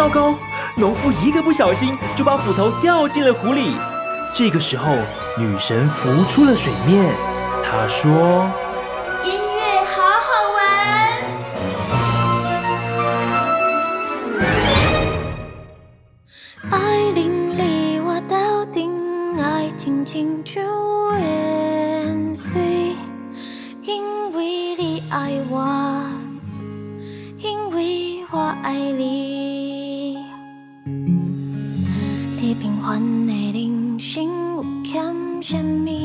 糟糕，农夫一个不小心就把斧头掉进了湖里。这个时候，女神浮出了水面，她说。甜蜜。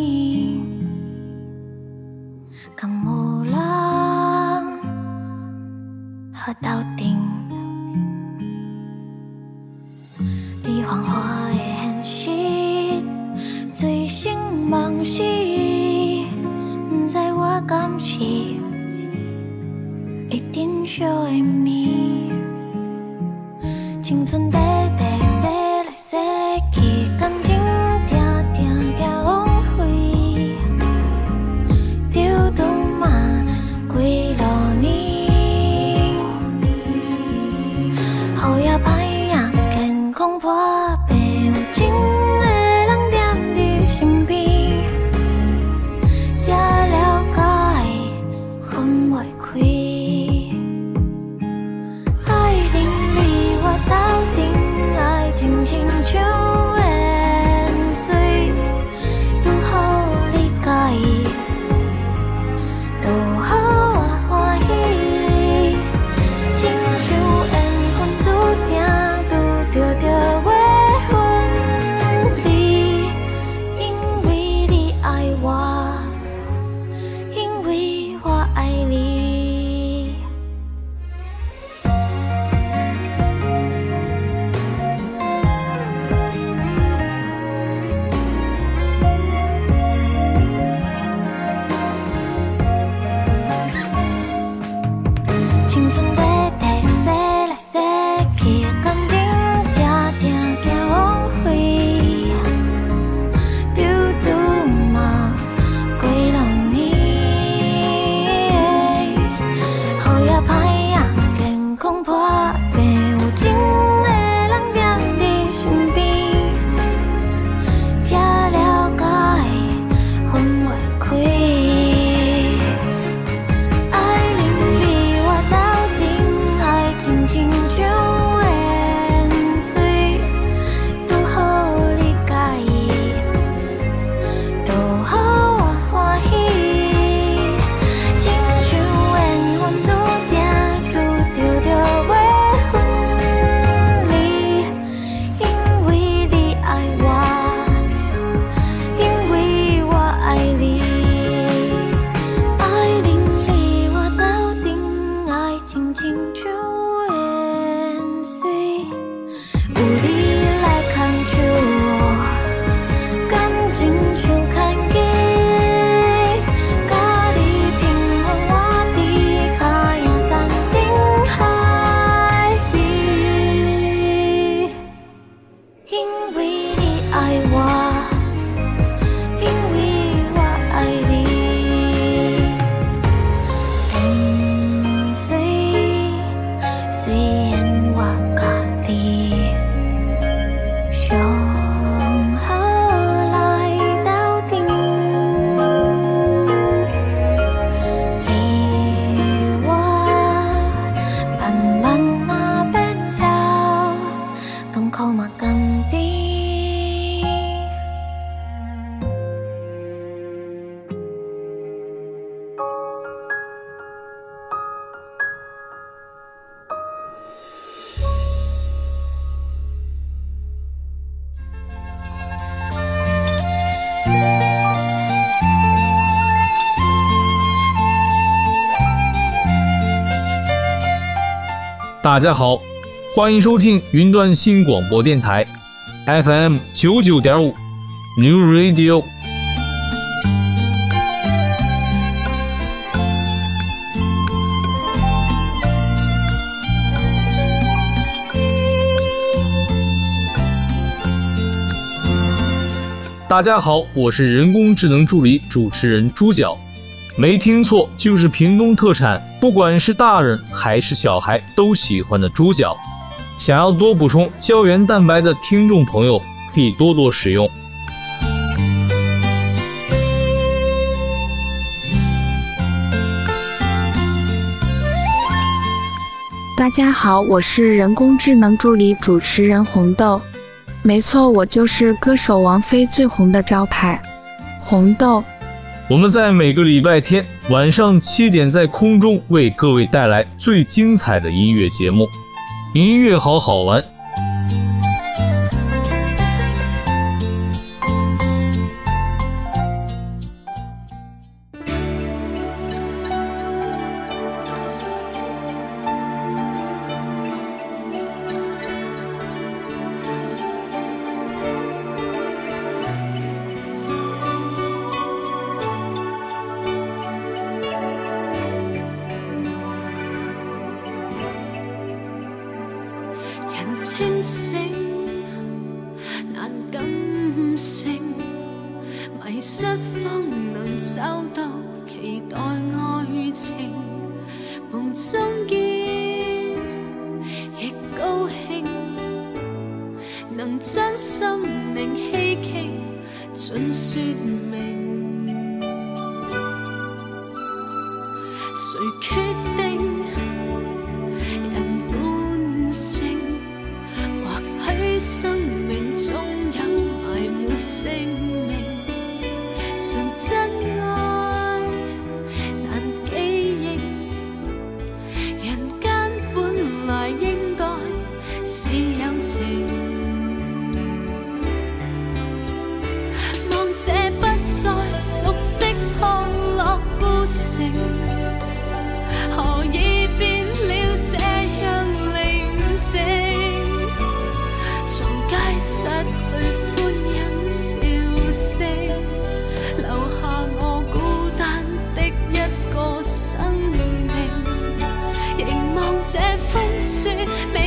大家好欢迎收听云端新广播电台 fm 九九点五 new radio 大家好我是人工智能助理主持人朱角没听错就是屏东特产不管是大人还是小孩都喜欢的猪脚。想要多补充胶原蛋白的听众朋友可以多多使用。大家好我是人工智能助理主持人红豆。没错我就是歌手王菲最红的招牌红豆。我们在每个礼拜天晚上七点在空中为各位带来最精彩的音乐节目，音乐好好玩。心没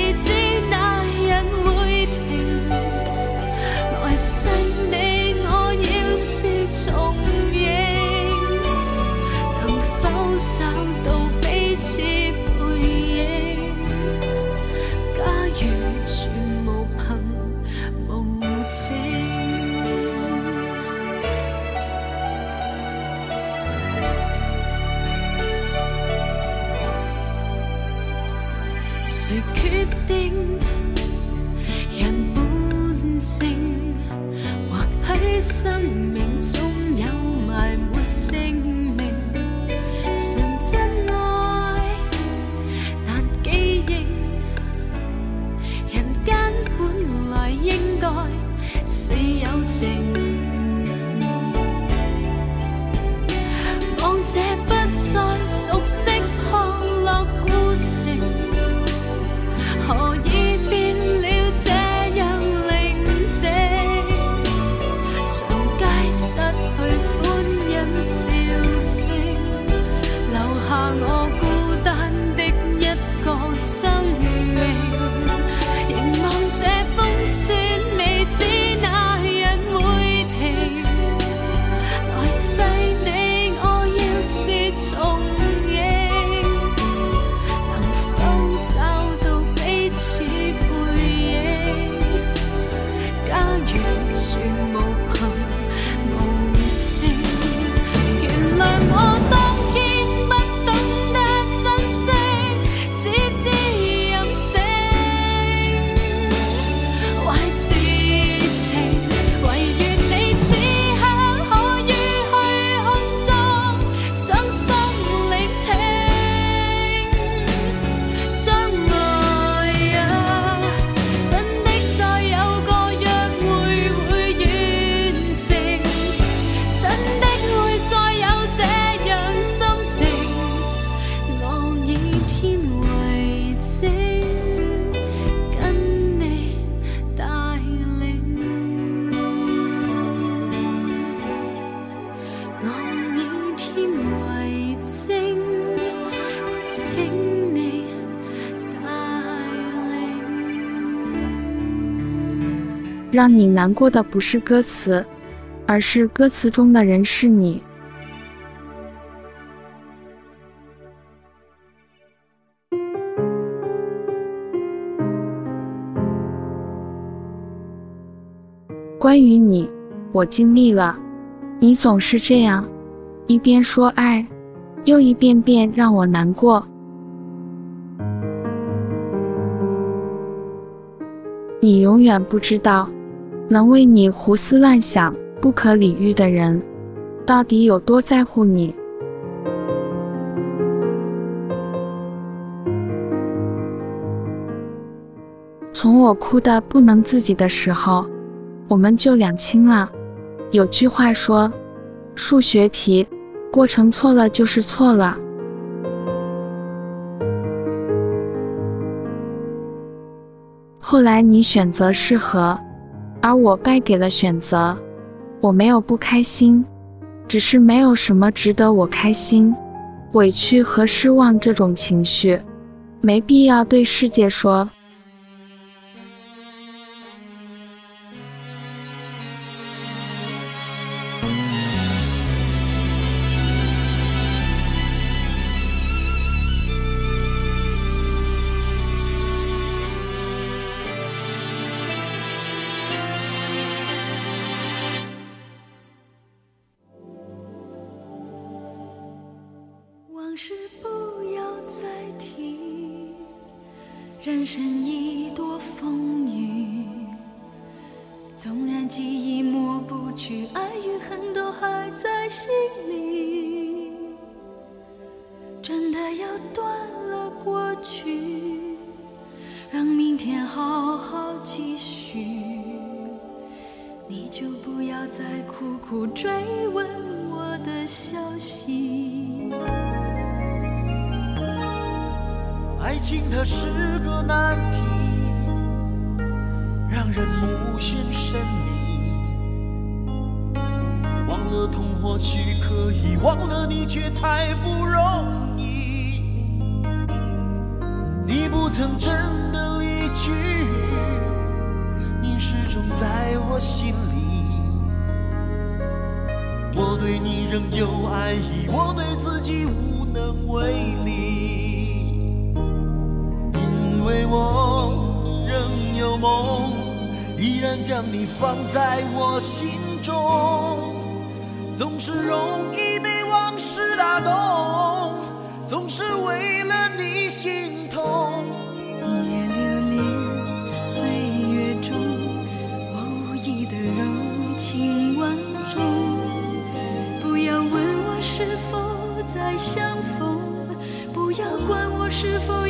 让你难过的不是歌词而是歌词中的人是你。关于你我尽力了你总是这样一边说爱又一遍遍让我难过。你永远不知道能为你胡思乱想、不可理喻的人，到底有多在乎你。从我哭得不能自己的时候，我们就两清了。有句话说，数学题过程错了就是错了。后来你选择适合，而我败给了选择。我没有不开心，只是没有什么值得我开心。委屈和失望这种情绪，没必要对世界说。依然将你放在我心中。总是容易被往事打动，总是为了你心痛。一夜流连岁月中，无意的柔情万种。不要问我是否再相逢，不要管我是否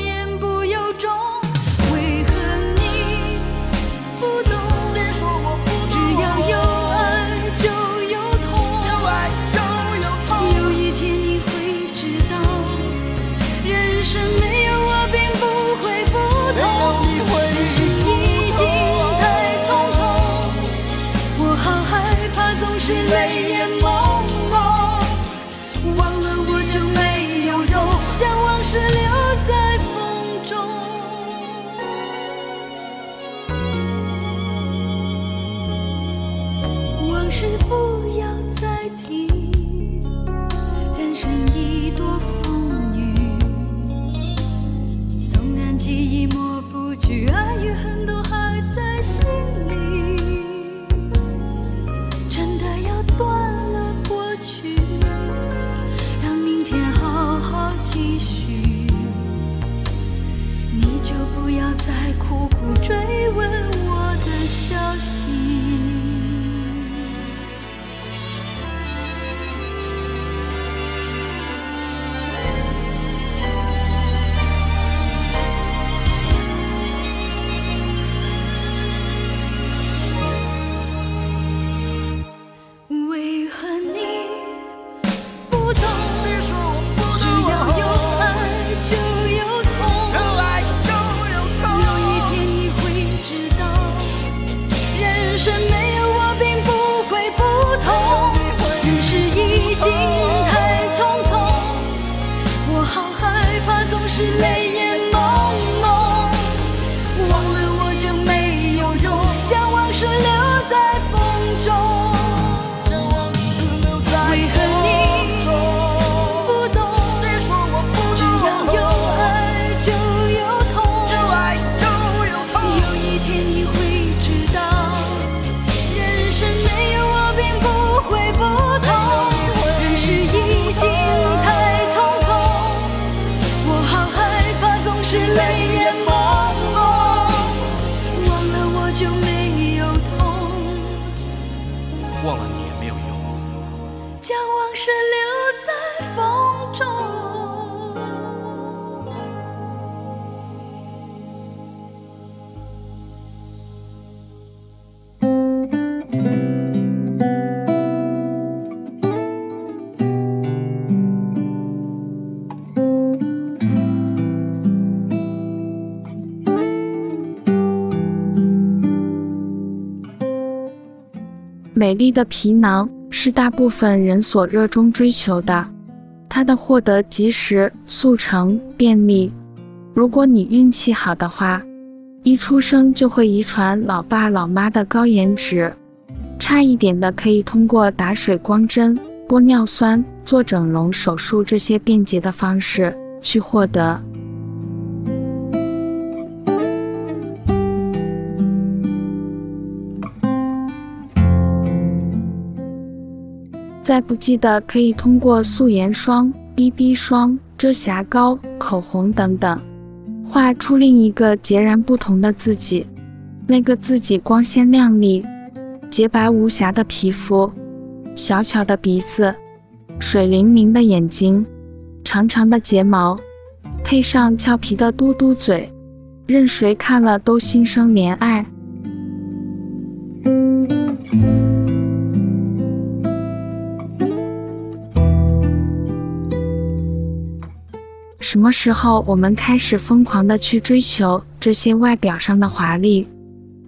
美丽的皮囊是大部分人所热衷追求的，它的获得及时、速成、便利。如果你运气好的话，一出生就会遗传老爸老妈的高颜值，差一点的可以通过打水光针、玻尿酸、做整容手术这些便捷的方式去获得。再不济的，可以通过素颜霜、BB 霜、遮瑕膏、口红等等，画出另一个截然不同的自己。那个自己光鲜亮丽、洁白无瑕的皮肤，小巧的鼻子，水灵灵的眼睛，长长的睫毛，配上俏皮的嘟嘟嘴，任谁看了都心生怜爱。什么时候我们开始疯狂地去追求这些外表上的华丽？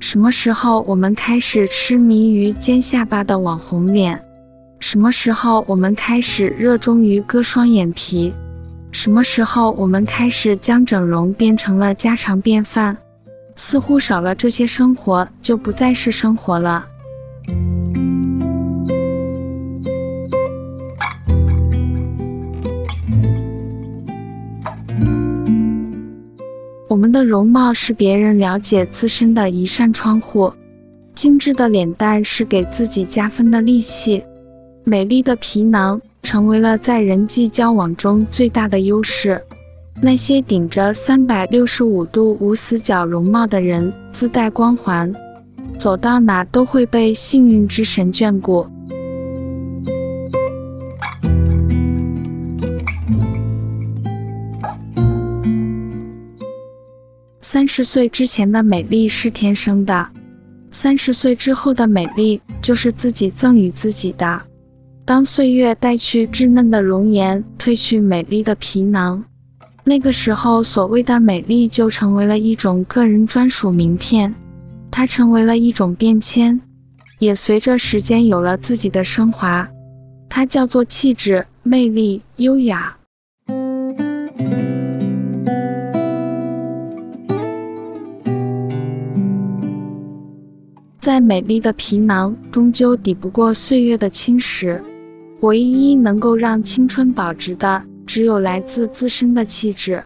什么时候我们开始痴迷于尖下巴的网红脸？什么时候我们开始热衷于割双眼皮？什么时候我们开始将整容变成了家常便饭？似乎少了这些生活就不再是生活了。我们的容貌是别人了解自身的一扇窗户，精致的脸蛋是给自己加分的利器，美丽的皮囊成为了在人际交往中最大的优势。那些顶着三百六十五度无死角容貌的人，自带光环，走到哪都会被幸运之神眷顾。三十岁之前的美丽是天生的，三十岁之后的美丽就是自己赠予自己的。当岁月带去稚嫩的容颜，褪去美丽的皮囊，那个时候所谓的美丽就成为了一种个人专属名片，它成为了一种变迁，也随着时间有了自己的升华。它叫做气质、魅力、优雅。再美丽的皮囊，终究抵不过岁月的侵蚀。唯一能够让青春保值的，只有来自自身的气质。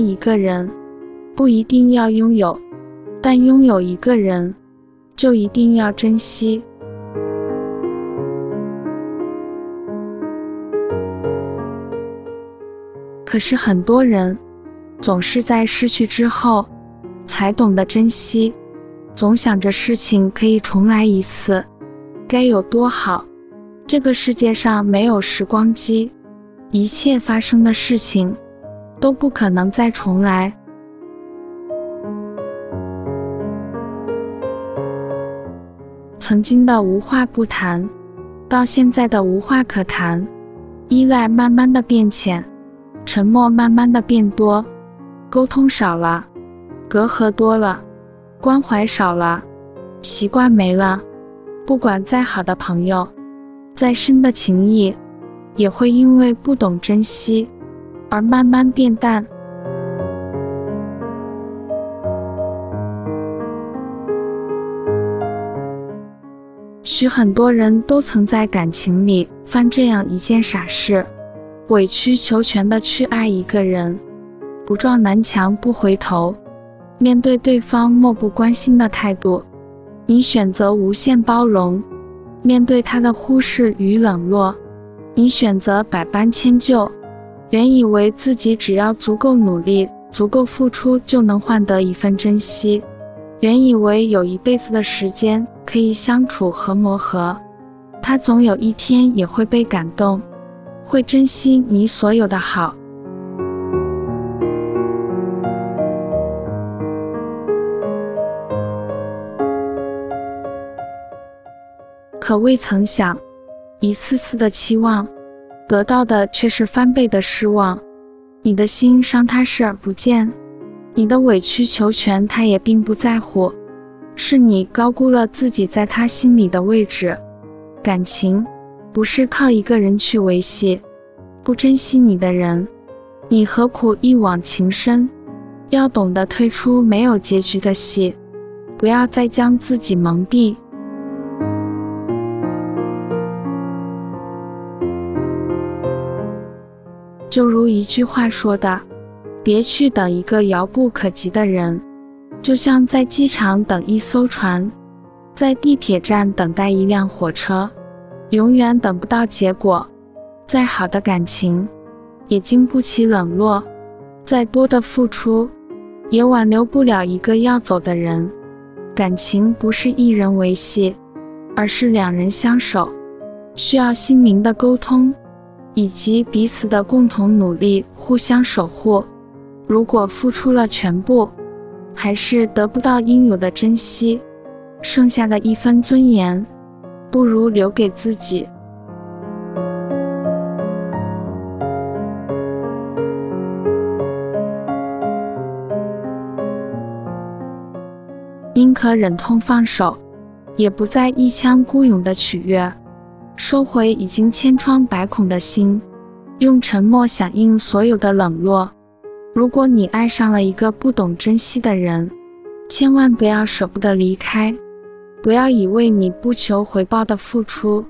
一个人，不一定要拥有，但拥有一个人，就一定要珍惜。可是很多人总是在失去之后才懂得珍惜，总想着事情可以重来一次，该有多好。这个世界上没有时光机，一切发生的事情都不可能再重来。曾经的无话不谈，到现在的无话可谈，依赖慢慢的变浅。沉默慢慢的变多，沟通少了，隔阂多了，关怀少了，习惯没了。不管再好的朋友，再深的情谊，也会因为不懂珍惜而慢慢变淡。许很多人都曾在感情里犯这样一件傻事。委曲求全的去爱一个人，不撞南墙不回头，面对对方漠不关心的态度，你选择无限包容；面对他的忽视与冷落，你选择百般迁就。原以为自己只要足够努力、足够付出就能换得一份珍惜，原以为有一辈子的时间可以相处和磨合，他总有一天也会被感动。会珍惜你所有的好，可未曾想，一次次的期望，得到的却是翻倍的失望。你的心伤他视而不见，你的委曲求全他也并不在乎，是你高估了自己在他心里的位置。感情。不是靠一个人去维系，不珍惜你的人，你何苦一往情深？要懂得退出没有结局的戏，不要再将自己蒙蔽。就如一句话说的，别去等一个遥不可及的人，就像在机场等一艘船，在地铁站等待一辆火车。永远等不到结果，再好的感情也经不起冷落，再多的付出也挽留不了一个要走的人。感情不是一人维系，而是两人相守，需要心灵的沟通，以及彼此的共同努力，互相守护。如果付出了全部，还是得不到应有的珍惜，剩下的一分尊严，不如留给自己。宁可忍痛放手，也不再一腔孤勇的取悦，收回已经千疮百孔的心，用沉默响应所有的冷落。如果你爱上了一个不懂珍惜的人，千万不要舍不得离开。不要以为你不求回报的付出，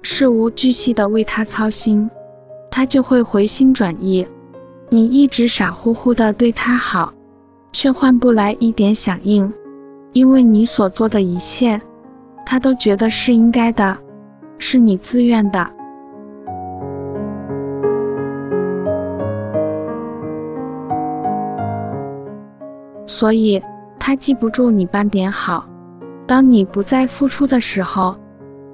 事无巨细的为他操心，他就会回心转意。你一直傻乎乎的对他好，却换不来一点响应，因为你所做的一切，他都觉得是应该的，是你自愿的。所以，他记不住你半点好。当你不再付出的时候，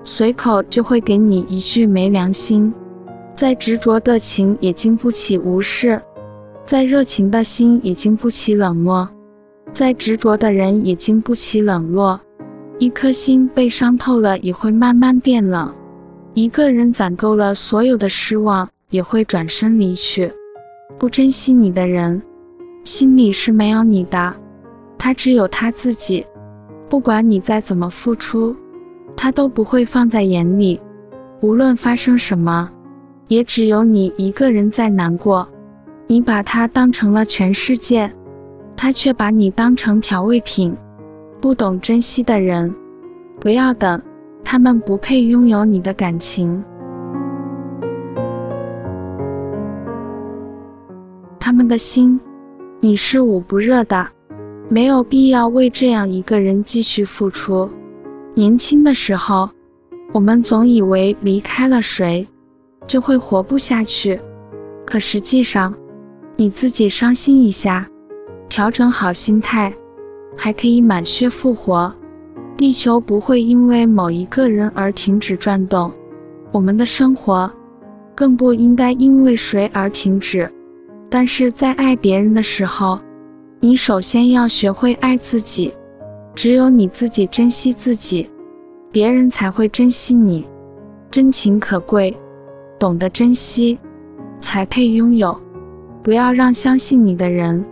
随口就会给你一句没良心。再执着的情也经不起无视，再热情的心也经不起冷漠，再执着的人也经不起冷落。一颗心被伤透了，也会慢慢变冷；一个人攒够了所有的失望，也会转身离去。不珍惜你的人，心里是没有你的，他只有他自己。不管你再怎么付出，他都不会放在眼里。无论发生什么，也只有你一个人在难过。你把他当成了全世界，他却把你当成调味品。不懂珍惜的人，不要等，他们不配拥有你的感情。他们的心你是捂不热的，没有必要为这样一个人继续付出。年轻的时候，我们总以为离开了谁，就会活不下去。可实际上，你自己伤心一下，调整好心态，还可以满血复活。地球不会因为某一个人而停止转动，我们的生活更不应该因为谁而停止。但是在爱别人的时候，你首先要学会爱自己。只有你自己珍惜自己，别人才会珍惜你。真情可贵，懂得珍惜，才配拥有。不要让相信你的人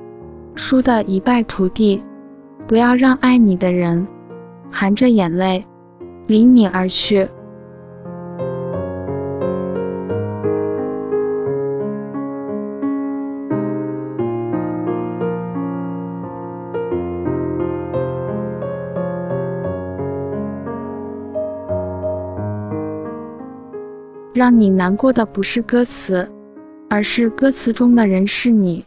输得一败涂地，不要让爱你的人。含着眼泪，离你而去。让你难过的不是歌词，而是歌词中的人是你。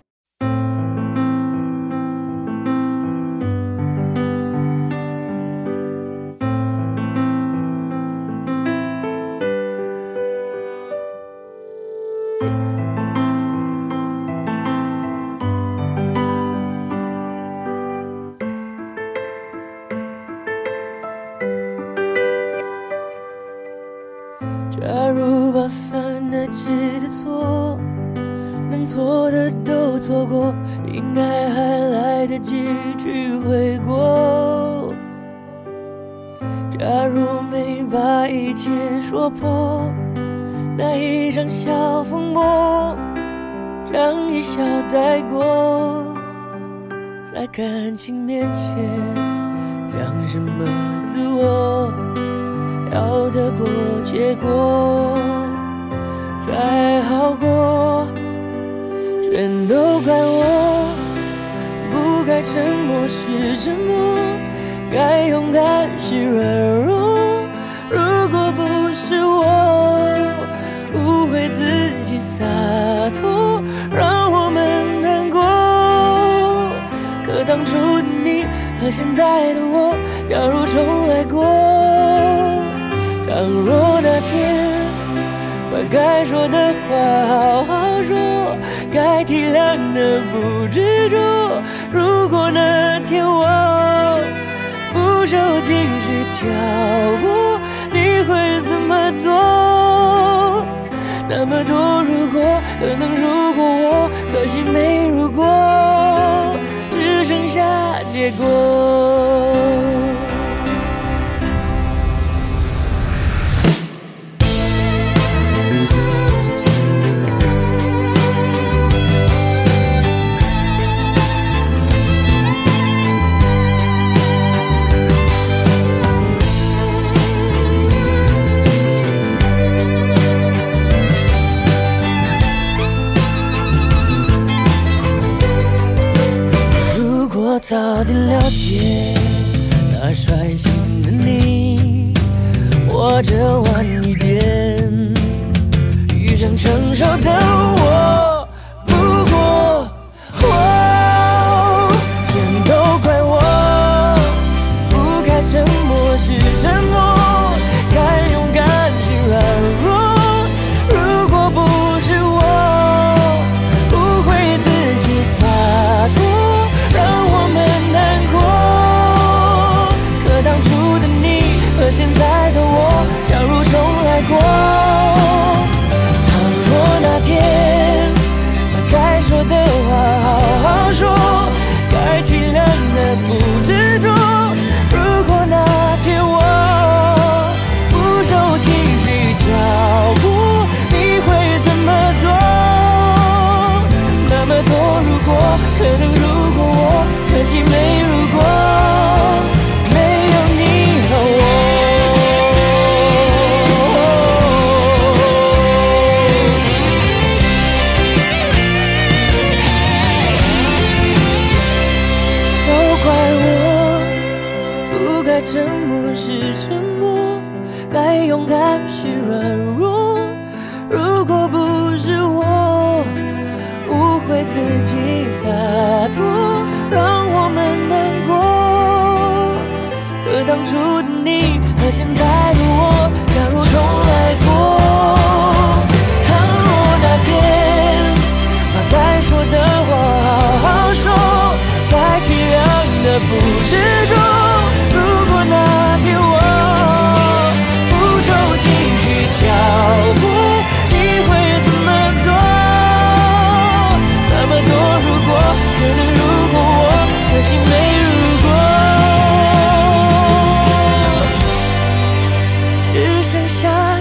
什么自我，要得过且过才好过，全都怪我，不该沉默是沉默，该勇敢是软弱，如果不是我，误会自己洒脱，让我们难过，可当初的你和现在的我。假如重来过倘若那天把该说的话好好说该体谅的不执着如果那天我不受情绪挑拨你会怎么做？那么多如果可能如果我可惜没如果只剩下结果。早点了解那率性的你，或者晚一点遇上成熟的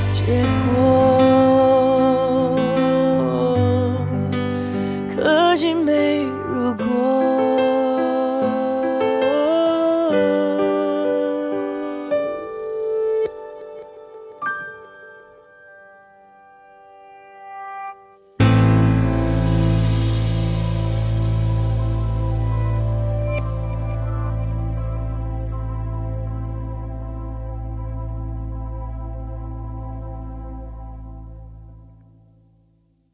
结果。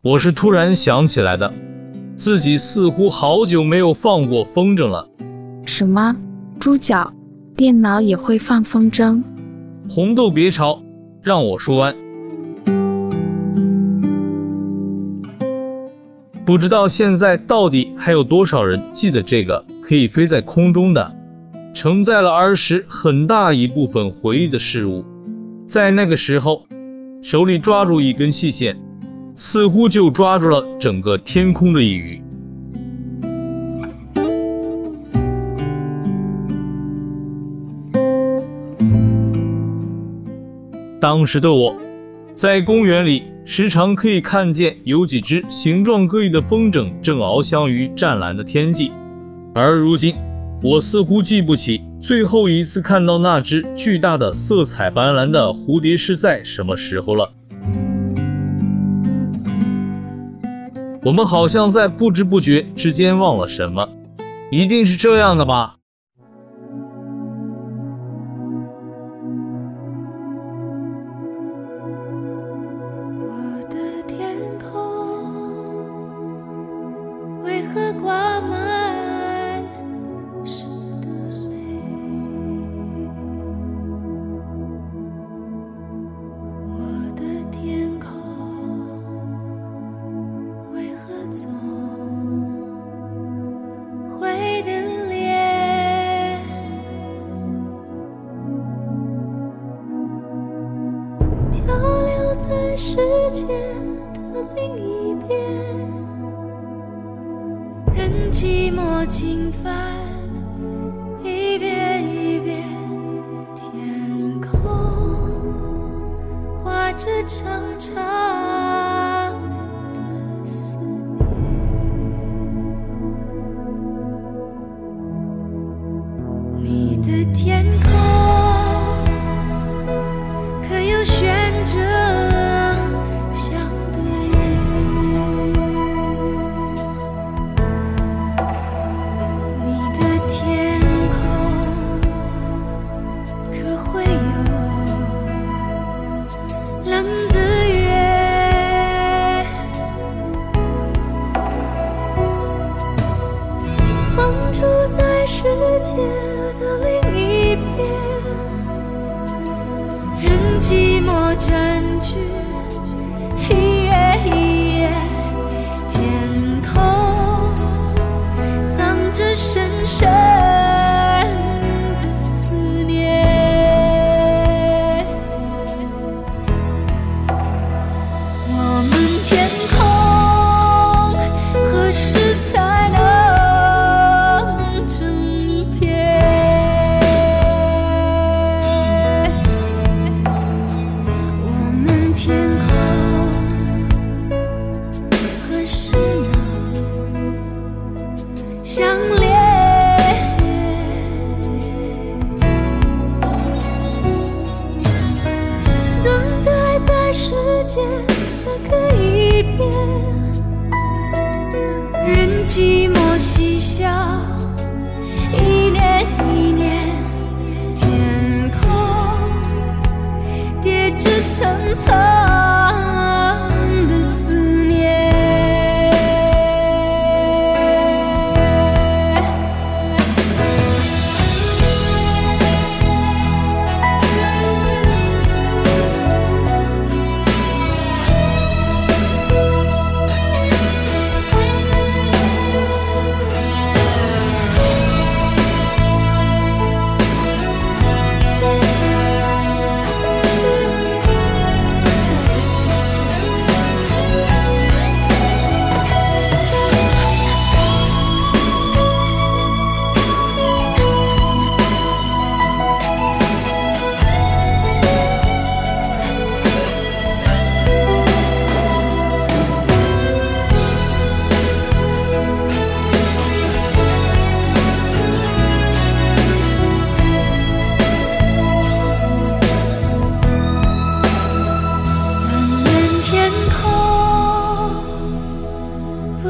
我是突然想起来的，自己似乎好久没有放过风筝了。什么？猪脚？电脑也会放风筝？红豆别吵，让我说完。不知道现在到底还有多少人记得这个可以飞在空中的，承载了儿时很大一部分回忆的事物。在那个时候，手里抓住一根细线。似乎就抓住了整个天空的一隅。当时的我，在公园里时常可以看见有几只形状各异的风筝正翱翔于湛蓝的天际，而如今，我似乎记不起最后一次看到那只巨大的、色彩斑斓的蝴蝶是在什么时候了。我们好像在不知不觉之间忘了什么，一定是这样的吧。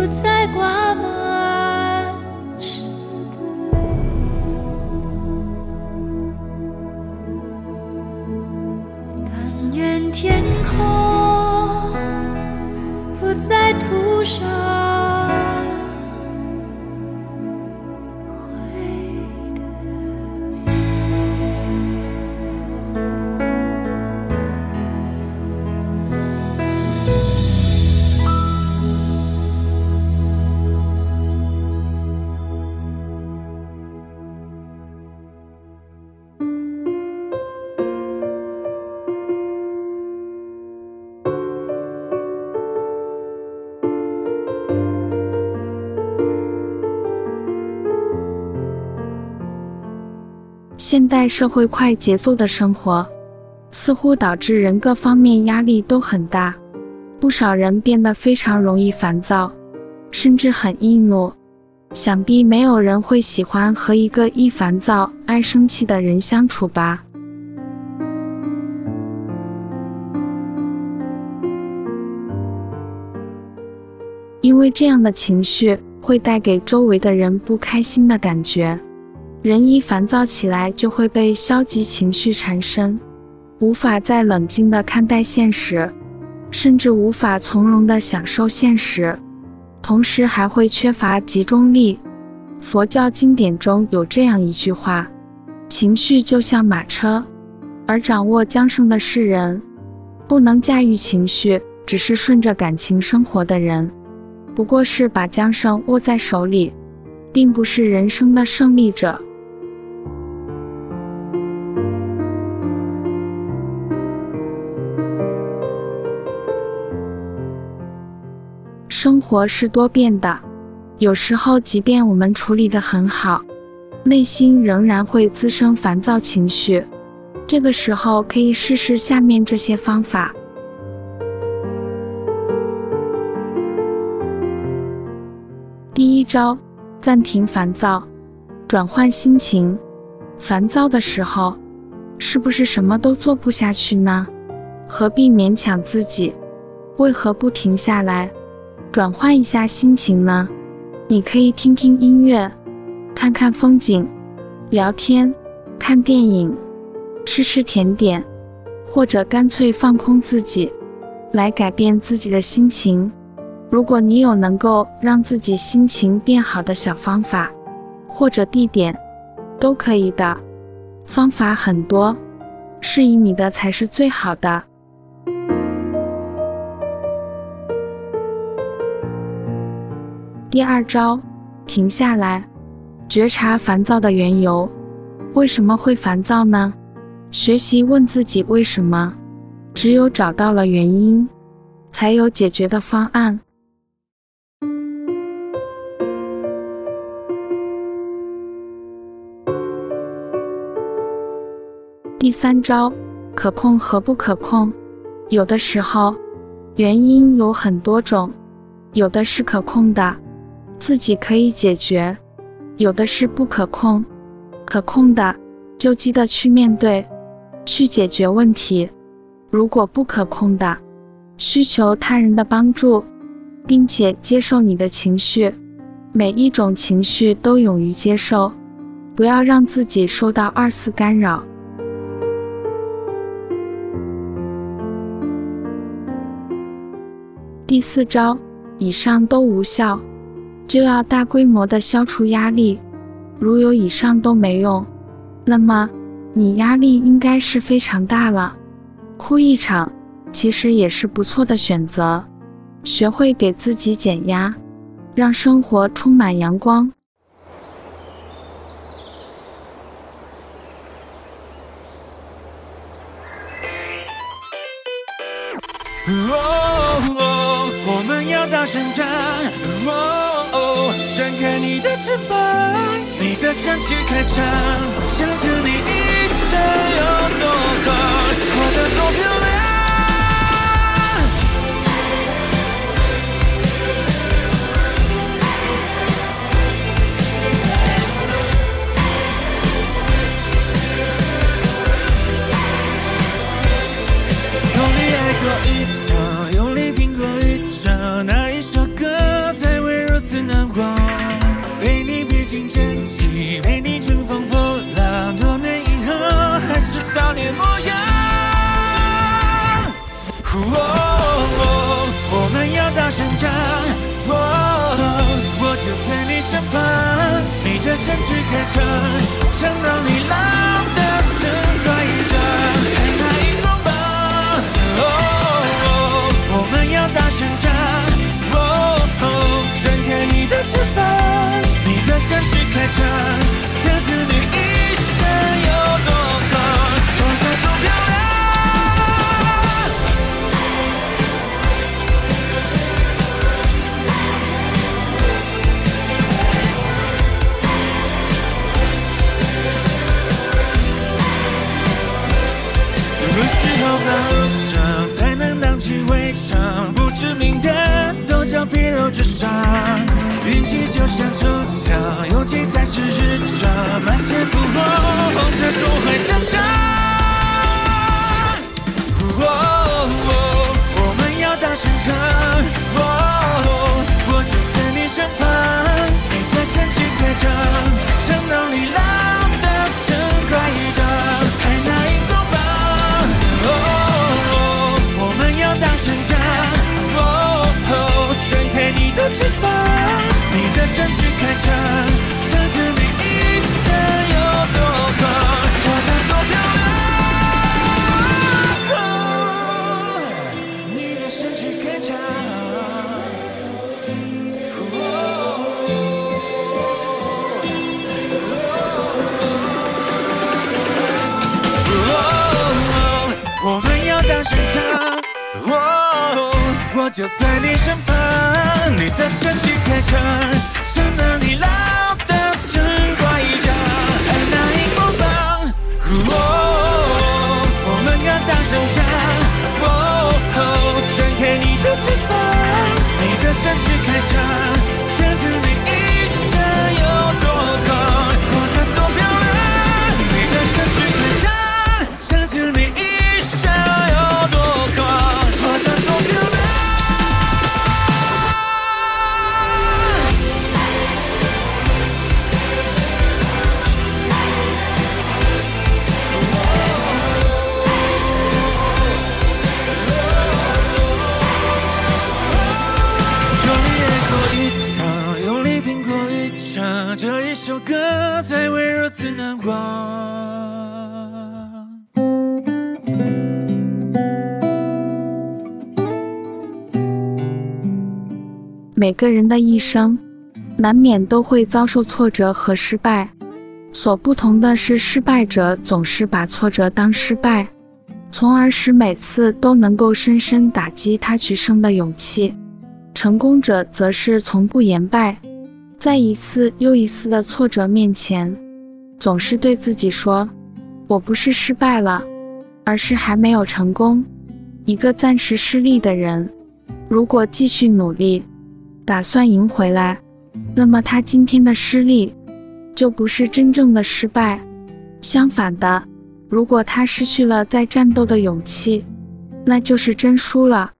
不再挂满。现代社会快节奏的生活，似乎导致人各方面压力都很大，不少人变得非常容易烦躁，甚至很易怒。想必没有人会喜欢和一个易烦躁、爱生气的人相处吧？因为这样的情绪会带给周围的人不开心的感觉。人一烦躁起来，就会被消极情绪缠身，无法再冷静地看待现实，甚至无法从容地享受现实。同时还会缺乏集中力。佛教经典中有这样一句话：情绪就像马车，而掌握缰绳的是人。不能驾驭情绪，只是顺着感情生活的人，不过是把缰绳握在手里，并不是人生的胜利者。活是多变的，有时候即便我们处理得很好，内心仍然会滋生烦躁情绪。这个时候可以试试下面这些方法。第一招，暂停烦躁，转换心情。烦躁的时候，是不是什么都做不下去呢？何必勉强自己？为何不停下来？转换一下心情呢？你可以听听音乐，看看风景，聊天，看电影，吃吃甜点，或者干脆放空自己，来改变自己的心情。如果你有能够让自己心情变好的小方法，或者地点，都可以的。方法很多，适宜你的才是最好的。第二招，停下来，觉察烦躁的缘由。为什么会烦躁呢？学习问自己为什么。只有找到了原因，才有解决的方案。第三招，可控和不可控。有的时候，原因有很多种，有的是可控的。自己可以解决，有的是不可控，可控的就记得去面对，去解决问题。如果不可控的，需求他人的帮助，并且接受你的情绪，每一种情绪都勇于接受，不要让自己受到二次干扰。第四招，以上都无效。就要大规模的消除压力，如有以上都没用，那么你压力应该是非常大了。哭一场，其实也是不错的选择。学会给自己减压，让生活充满阳光。哦，我们要大声唱。哦展开你的翅膀，你的身躯开场，想着你一生有多好，活得多漂亮。用力爱过一场，用力拼过一场，哪一首歌才会如此难忘？哦我们要大声唱，哦，我就在你身旁，你的身躯开场，唱到你老翅膀，你的扇子开张，每个人的一生，难免都会遭受挫折和失败，所不同的是，失败者总是把挫折当失败，从而使每次都能够深深打击他取胜的勇气；成功者则是从不言败。在一次又一次的挫折面前，总是对自己说：“我不是失败了，而是还没有成功。”一个暂时失利的人，如果继续努力，打算赢回来，那么他今天的失利就不是真正的失败。相反的，如果他失去了再战斗的勇气，那就是真输了。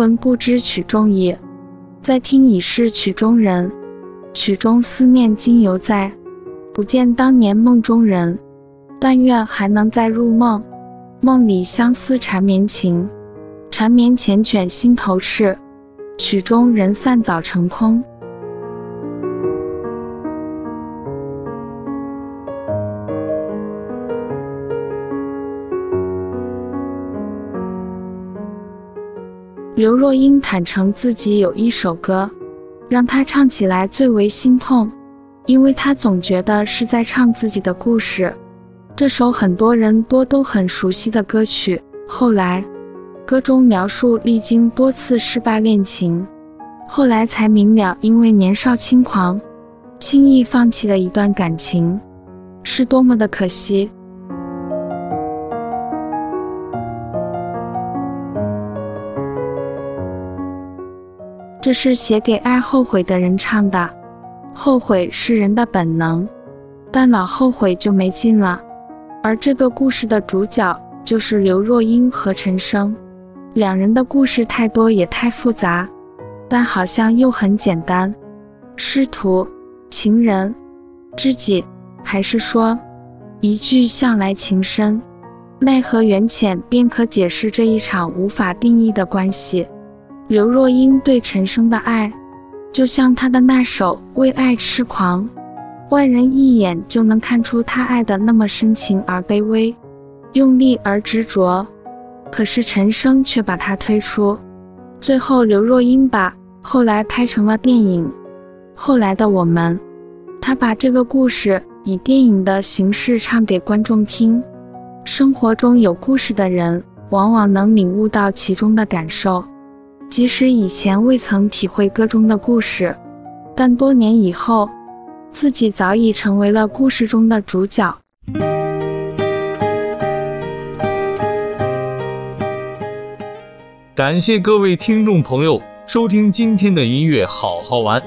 闻不知曲中意，再听已是曲中人。曲中思念今犹在，不见当年梦中人。但愿还能再入梦，梦里相思缠绵情。缠绵缱绻心头事，曲中人散早成空。刘若英坦承自己有一首歌，让她唱起来最为心痛，因为她总觉得是在唱自己的故事。这首很多人多都很熟悉的歌曲，后来，歌中描述历经多次失败恋情，后来才明了，因为年少轻狂，轻易放弃了一段感情，是多么的可惜。这是写给爱后悔的人唱的，后悔是人的本能，但老后悔就没劲了。而这个故事的主角就是刘若英和陈升，两人的故事太多也太复杂，但好像又很简单。师徒、情人、知己，还是说一句向来情深，奈何缘浅，便可解释这一场无法定义的关系。刘若英对陈升的爱，就像她的那首《为爱痴狂》，外人一眼就能看出她爱的那么深情而卑微，用力而执着。可是陈升却把她推出。最后，刘若英把后来拍成了电影《后来的我们》，她把这个故事以电影的形式唱给观众听。生活中有故事的人，往往能领悟到其中的感受。即使以前未曾体会歌中的故事，但多年以后，自己早已成为了故事中的主角。感谢各位听众朋友收听今天的音乐好好玩。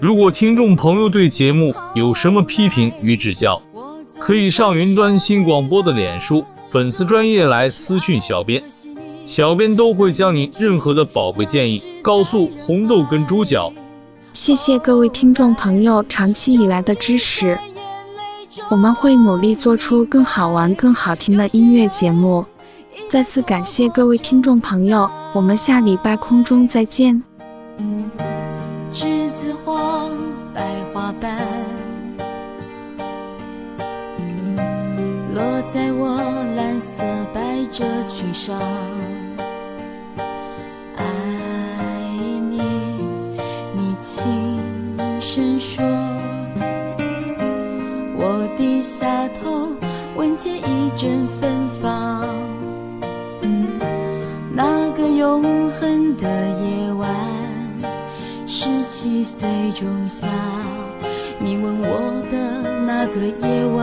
如果听众朋友对节目有什么批评与指教，可以上云端新广播的脸书粉丝专业来私讯小编。小编都会将您任何的宝贵建议告诉红豆跟猪脚。谢谢各位听众朋友长期以来的支持，我们会努力做出更好玩、更好听的音乐节目。再次感谢各位听众朋友，我们下礼拜空中再见。栀子花，白花瓣，落在我蓝色百褶裙上。下头闻见一阵芬芳，那个永恒的夜晚，十七岁仲夏，你吻我的那个夜晚，